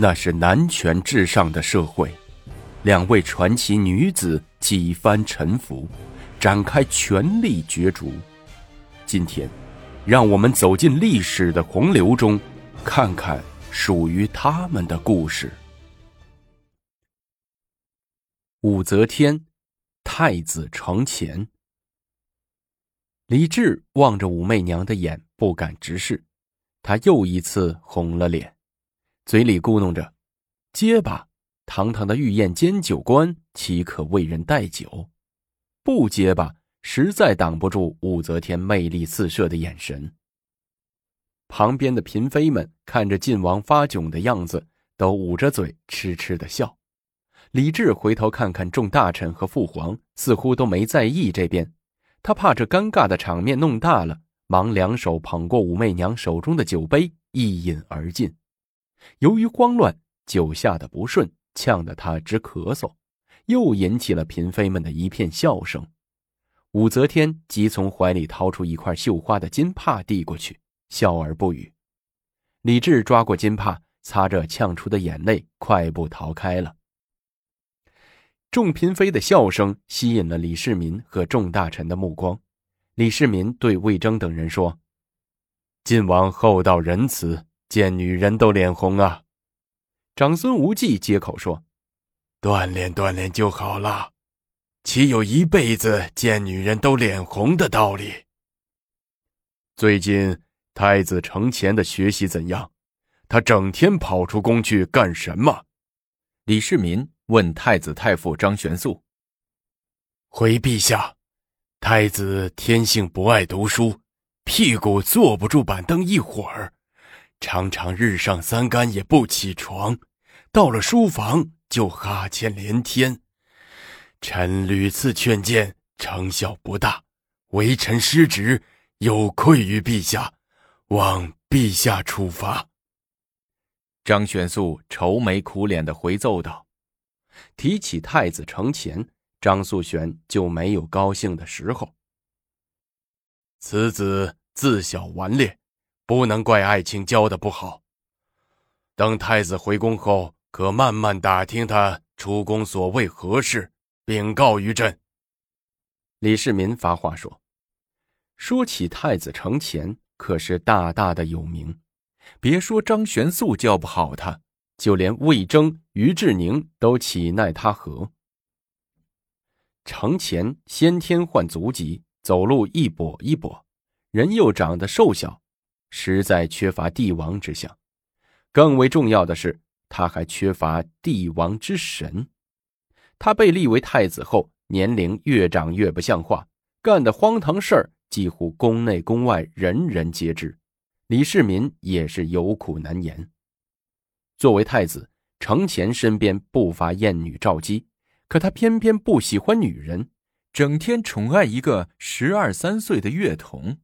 那是男权至上的社会，两位传奇女子几番沉浮，展开权力角逐。今天，让我们走进历史的洪流中，看看属于他们的故事。武则天，太子承乾。李治望着武媚娘的眼，不敢直视，他又一次红了脸。嘴里咕哝着：“结巴，堂堂的御宴监酒官岂可为人带酒？不结巴，实在挡不住武则天魅力四射的眼神。”旁边的嫔妃们看着晋王发窘的样子，都捂着嘴痴痴的笑。李治回头看看众大臣和父皇，似乎都没在意这边。他怕这尴尬的场面弄大了，忙两手捧过武媚娘手中的酒杯，一饮而尽。由于慌乱，酒下的不顺，呛得他直咳嗽，又引起了嫔妃们的一片笑声。武则天即从怀里掏出一块绣花的金帕递过去，笑而不语。李治抓过金帕，擦着呛出的眼泪，快步逃开了。众嫔妃的笑声吸引了李世民和众大臣的目光。李世民对魏征等人说：“晋王厚道仁慈。”见女人都脸红啊！长孙无忌接口说：“锻炼锻炼就好了，岂有一辈子见女人都脸红的道理？”最近太子承乾的学习怎样？他整天跑出宫去干什么？李世民问太子太傅张玄素：“回陛下，太子天性不爱读书，屁股坐不住板凳一会儿。”常常日上三竿也不起床，到了书房就哈欠连天。臣屡次劝谏，成效不大，微臣失职，有愧于陛下，望陛下处罚。张玄素愁眉苦脸的回奏道：“提起太子承乾，张素玄就没有高兴的时候。此子自小顽劣。”不能怪爱卿教的不好。等太子回宫后，可慢慢打听他出宫所为何事，禀告于朕。李世民发话说：“说起太子承乾，可是大大的有名。别说张玄素教不好他，就连魏征、于志宁都岂奈他何。承乾先天患足疾，走路一跛一跛，人又长得瘦小。”实在缺乏帝王之相，更为重要的是，他还缺乏帝王之神。他被立为太子后，年龄越长越不像话，干的荒唐事儿几乎宫内宫外人人皆知。李世民也是有苦难言。作为太子，承乾身边不乏艳女赵姬，可他偏偏不喜欢女人，整天宠爱一个十二三岁的乐童。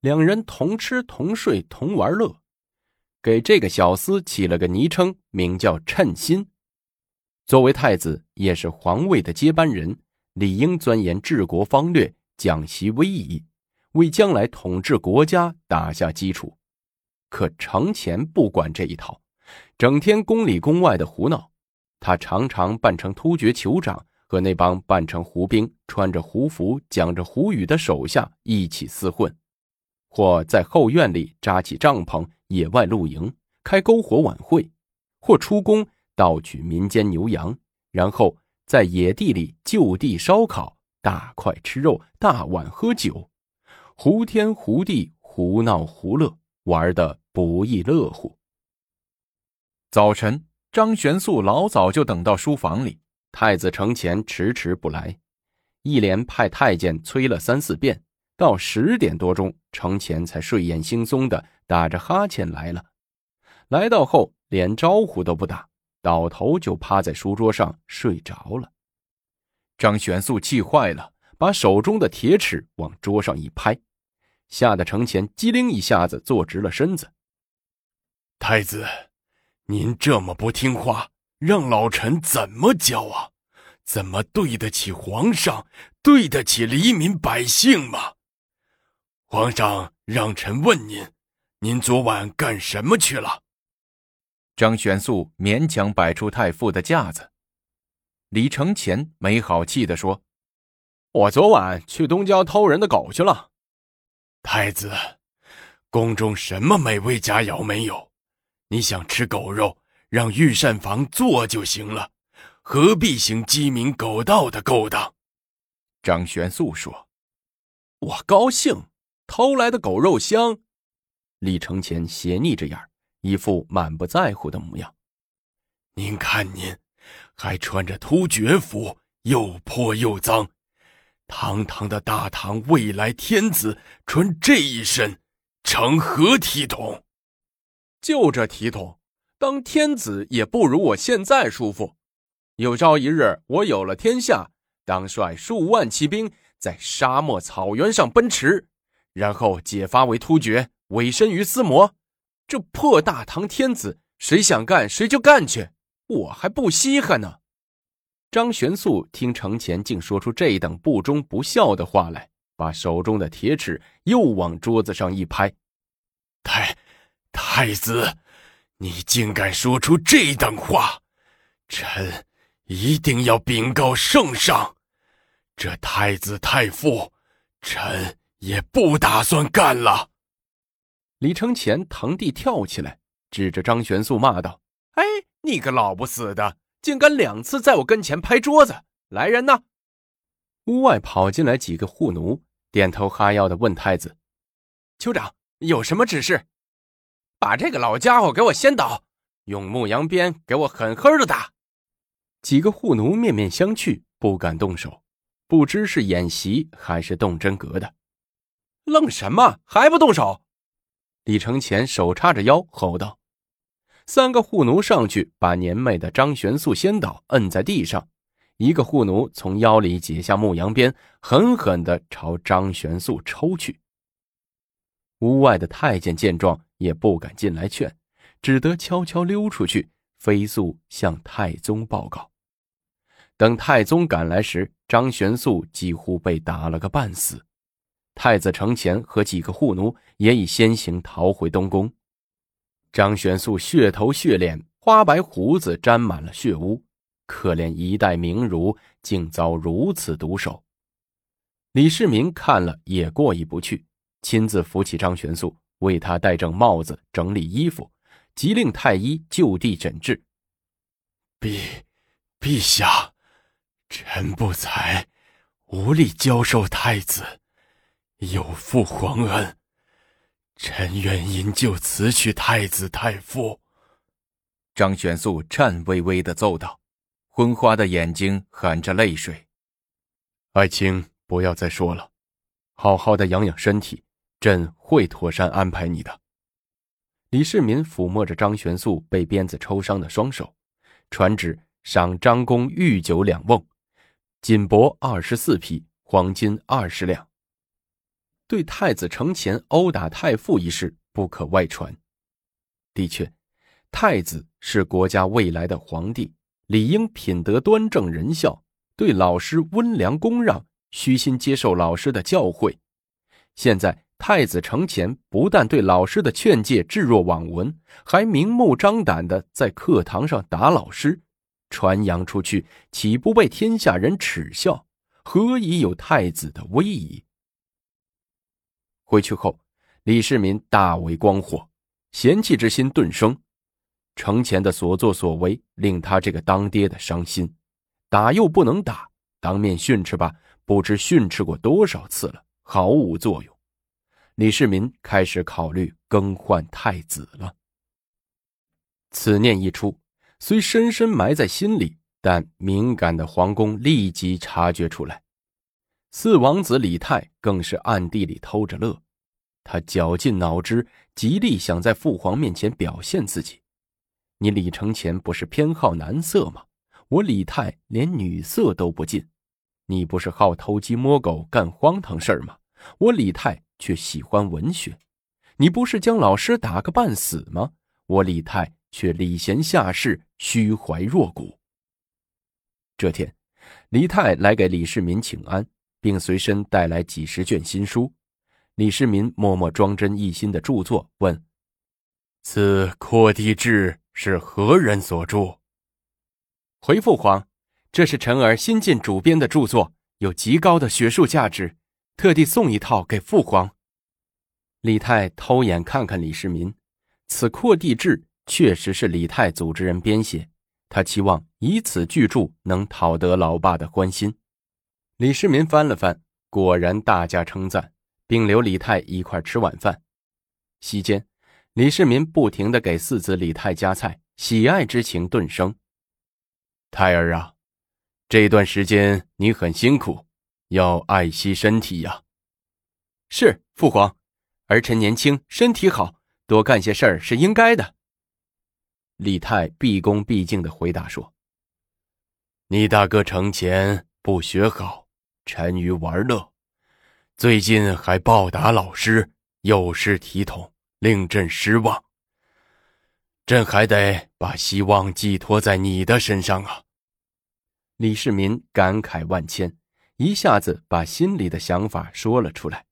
两人同吃同睡同玩乐，给这个小厮起了个昵称，名叫称心。作为太子，也是皇位的接班人，理应钻研治国方略，讲习威仪，为将来统治国家打下基础。可承乾不管这一套，整天宫里宫外的胡闹。他常常扮成突厥酋长，和那帮扮成胡兵、穿着胡服、讲着胡语的手下一起厮混。或在后院里扎起帐篷，野外露营，开篝火晚会；或出宫盗取民间牛羊，然后在野地里就地烧烤，大块吃肉，大碗喝酒，胡天胡地，胡闹胡乐，玩的不亦乐乎。早晨，张玄素老早就等到书房里，太子承乾迟迟不来，一连派太监催了三四遍。到十点多钟，程潜才睡眼惺忪的打着哈欠来了。来到后，连招呼都不打，倒头就趴在书桌上睡着了。张玄素气坏了，把手中的铁尺往桌上一拍，吓得程潜机灵一下子坐直了身子。太子，您这么不听话，让老臣怎么教啊？怎么对得起皇上，对得起黎民百姓吗？皇上让臣问您，您昨晚干什么去了？张玄素勉强摆出太傅的架子。李承前没好气地说：“我昨晚去东郊偷人的狗去了。”太子，宫中什么美味佳肴没有？你想吃狗肉，让御膳房做就行了，何必行鸡鸣狗盗的勾当？张玄素说：“我高兴，偷来的狗肉香。”李承前斜睨着眼一副满不在乎的模样。您看您，还穿着突厥服，又破又脏。堂堂的大唐未来天子，穿这一身，成何体统？就这体统，当天子也不如我现在舒服。有朝一日，我有了天下，当率数万骑兵在沙漠草原上奔驰，然后解发为突厥，委身于司魔。这破大唐天子，谁想干谁就干去，我还不稀罕呢。张玄素听程前竟说出这等不忠不孝的话来，把手中的铁尺又往桌子上一拍：“太太子，你竟敢说出这等话！臣一定要禀告圣上。这太子太傅，臣也不打算干了。”李承前腾地跳起来，指着张玄素骂道：“哎，你个老不死的，竟敢两次在我跟前拍桌子！来人呐！”屋外跑进来几个护奴，点头哈腰的问太子：“酋长有什么指示？把这个老家伙给我掀倒，用牧羊鞭给我狠狠的打！”几个护奴面面相觑，不敢动手，不知是演习还是动真格的。愣什么？还不动手？李承前手叉着腰吼道：“三个护奴上去，把年迈的张玄素先倒，摁在地上。一个护奴从腰里解下牧羊鞭，狠狠地朝张玄素抽去。屋外的太监见状，也不敢进来劝，只得悄悄溜出去，飞速向太宗报告。等太宗赶来时，张玄素几乎被打了个半死。”太子承前和几个护奴也已先行逃回东宫。张玄素血头血脸，花白胡子沾满了血污，可怜一代名儒竟遭如此毒手。李世民看了也过意不去，亲自扶起张玄素，为他戴正帽子，整理衣服，急令太医就地诊治。陛陛下，臣不才，无力教授太子。有负皇恩，臣愿因就辞去太子太傅。张玄素颤巍巍的奏道，昏花的眼睛含着泪水。爱卿，不要再说了，好好的养养身体，朕会妥善安排你的。李世民抚摸着张玄素被鞭子抽伤的双手，传旨赏张公御酒两瓮，锦帛二十四匹，黄金二十两。对太子承前殴打太傅一事不可外传。的确，太子是国家未来的皇帝，理应品德端正、仁孝，对老师温良恭让，虚心接受老师的教诲。现在太子承前不但对老师的劝诫置若罔闻，还明目张胆的在课堂上打老师，传扬出去，岂不被天下人耻笑？何以有太子的威仪？回去后，李世民大为光火，嫌弃之心顿生。程前的所作所为令他这个当爹的伤心，打又不能打，当面训斥吧，不知训斥过多少次了，毫无作用。李世民开始考虑更换太子了。此念一出，虽深深埋在心里，但敏感的皇宫立即察觉出来。四王子李泰更是暗地里偷着乐，他绞尽脑汁，极力想在父皇面前表现自己。你李承前不是偏好男色吗？我李泰连女色都不近。你不是好偷鸡摸狗干荒唐事儿吗？我李泰却喜欢文学。你不是将老师打个半死吗？我李泰却礼贤下士，虚怀若谷。这天，李泰来给李世民请安。并随身带来几十卷新书，李世民默默装真一心的著作，问：“此《扩地志》是何人所著？回父皇，这是臣儿新近主编的著作，有极高的学术价值，特地送一套给父皇。李泰偷眼看看李世民，此《扩地志》确实是李泰组织人编写，他期望以此巨著能讨得老爸的欢心。李世民翻了翻，果然大加称赞，并留李泰一块吃晚饭。席间，李世民不停的给四子李泰夹菜，喜爱之情顿生。泰儿啊，这段时间你很辛苦，要爱惜身体呀。是父皇，儿臣年轻，身体好，多干些事儿是应该的。李泰毕恭毕敬的回答说：“你大哥成前不学好，沉于玩乐，最近还暴打老师。”有失体统，令朕失望。朕还得把希望寄托在你的身上啊！李世民感慨万千，一下子把心里的想法说了出来。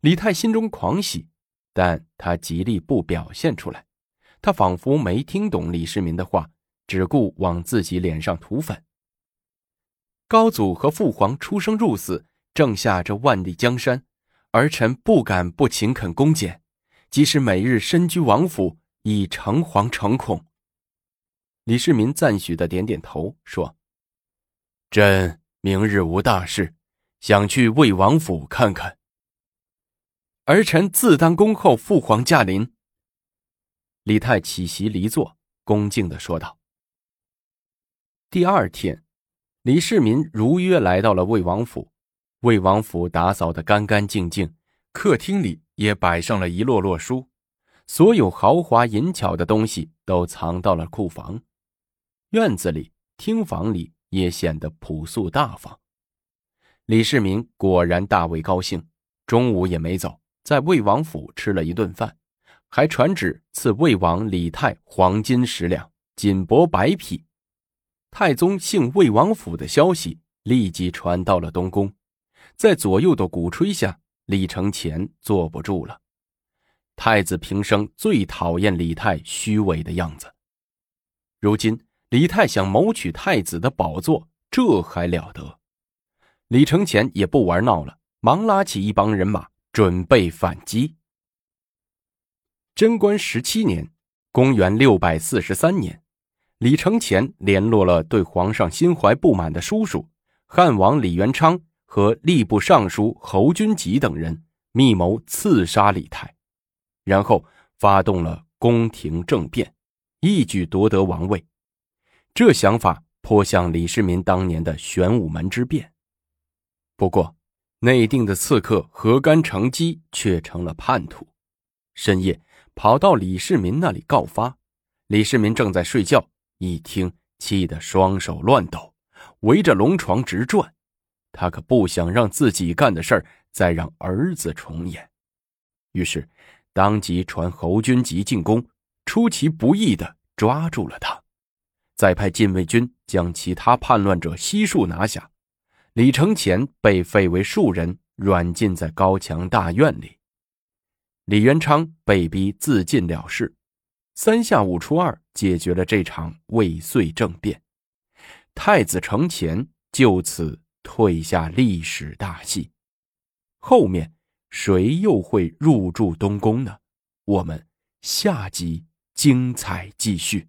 李泰心中狂喜，但他极力不表现出来。他仿佛没听懂李世民的话，只顾往自己脸上涂粉。高祖和父皇出生入死，正下这万里江山。儿臣不敢不勤恳恭俭，即使每日身居王府，亦诚惶诚恐。李世民赞许的点点头，说：“朕明日无大事，想去魏王府看看。儿臣自当恭候父皇驾临。”李泰起席离座，恭敬的说道。第二天，李世民如约来到了魏王府。魏王府打扫得干干净净，客厅里也摆上了一摞摞书，所有豪华银巧的东西都藏到了库房。院子里、厅房里也显得朴素大方。李世民果然大为高兴，中午也没走，在魏王府吃了一顿饭，还传旨赐魏王李泰黄金十两，锦帛百匹。太宗幸魏王府的消息立即传到了东宫。在左右的鼓吹下，李承乾坐不住了。太子平生最讨厌李泰虚伪的样子。如今李泰想谋取太子的宝座，这还了得？李承乾也不玩闹了，忙拉起一帮人马准备反击。贞观十七年，公元六百四十三年，李承乾联络了对皇上心怀不满的叔叔汉王李元昌。和吏部尚书侯君集等人密谋刺杀李泰，然后发动了宫廷政变，一举夺得王位。这想法颇像李世民当年的玄武门之变。不过，内定的刺客何干成机却成了叛徒，深夜跑到李世民那里告发。李世民正在睡觉，一听气得双手乱抖，围着龙床直转。他可不想让自己干的事儿再让儿子重演，于是当即传侯君集进宫，出其不意的抓住了他，再派禁卫军将其他叛乱者悉数拿下。李承乾被废为庶人，软禁在高墙大院里。李元昌被逼自尽了事，三下五除二解决了这场未遂政变，太子承乾就此。退下历史大戏，后面谁又会入住东宫呢？我们下集精彩继续。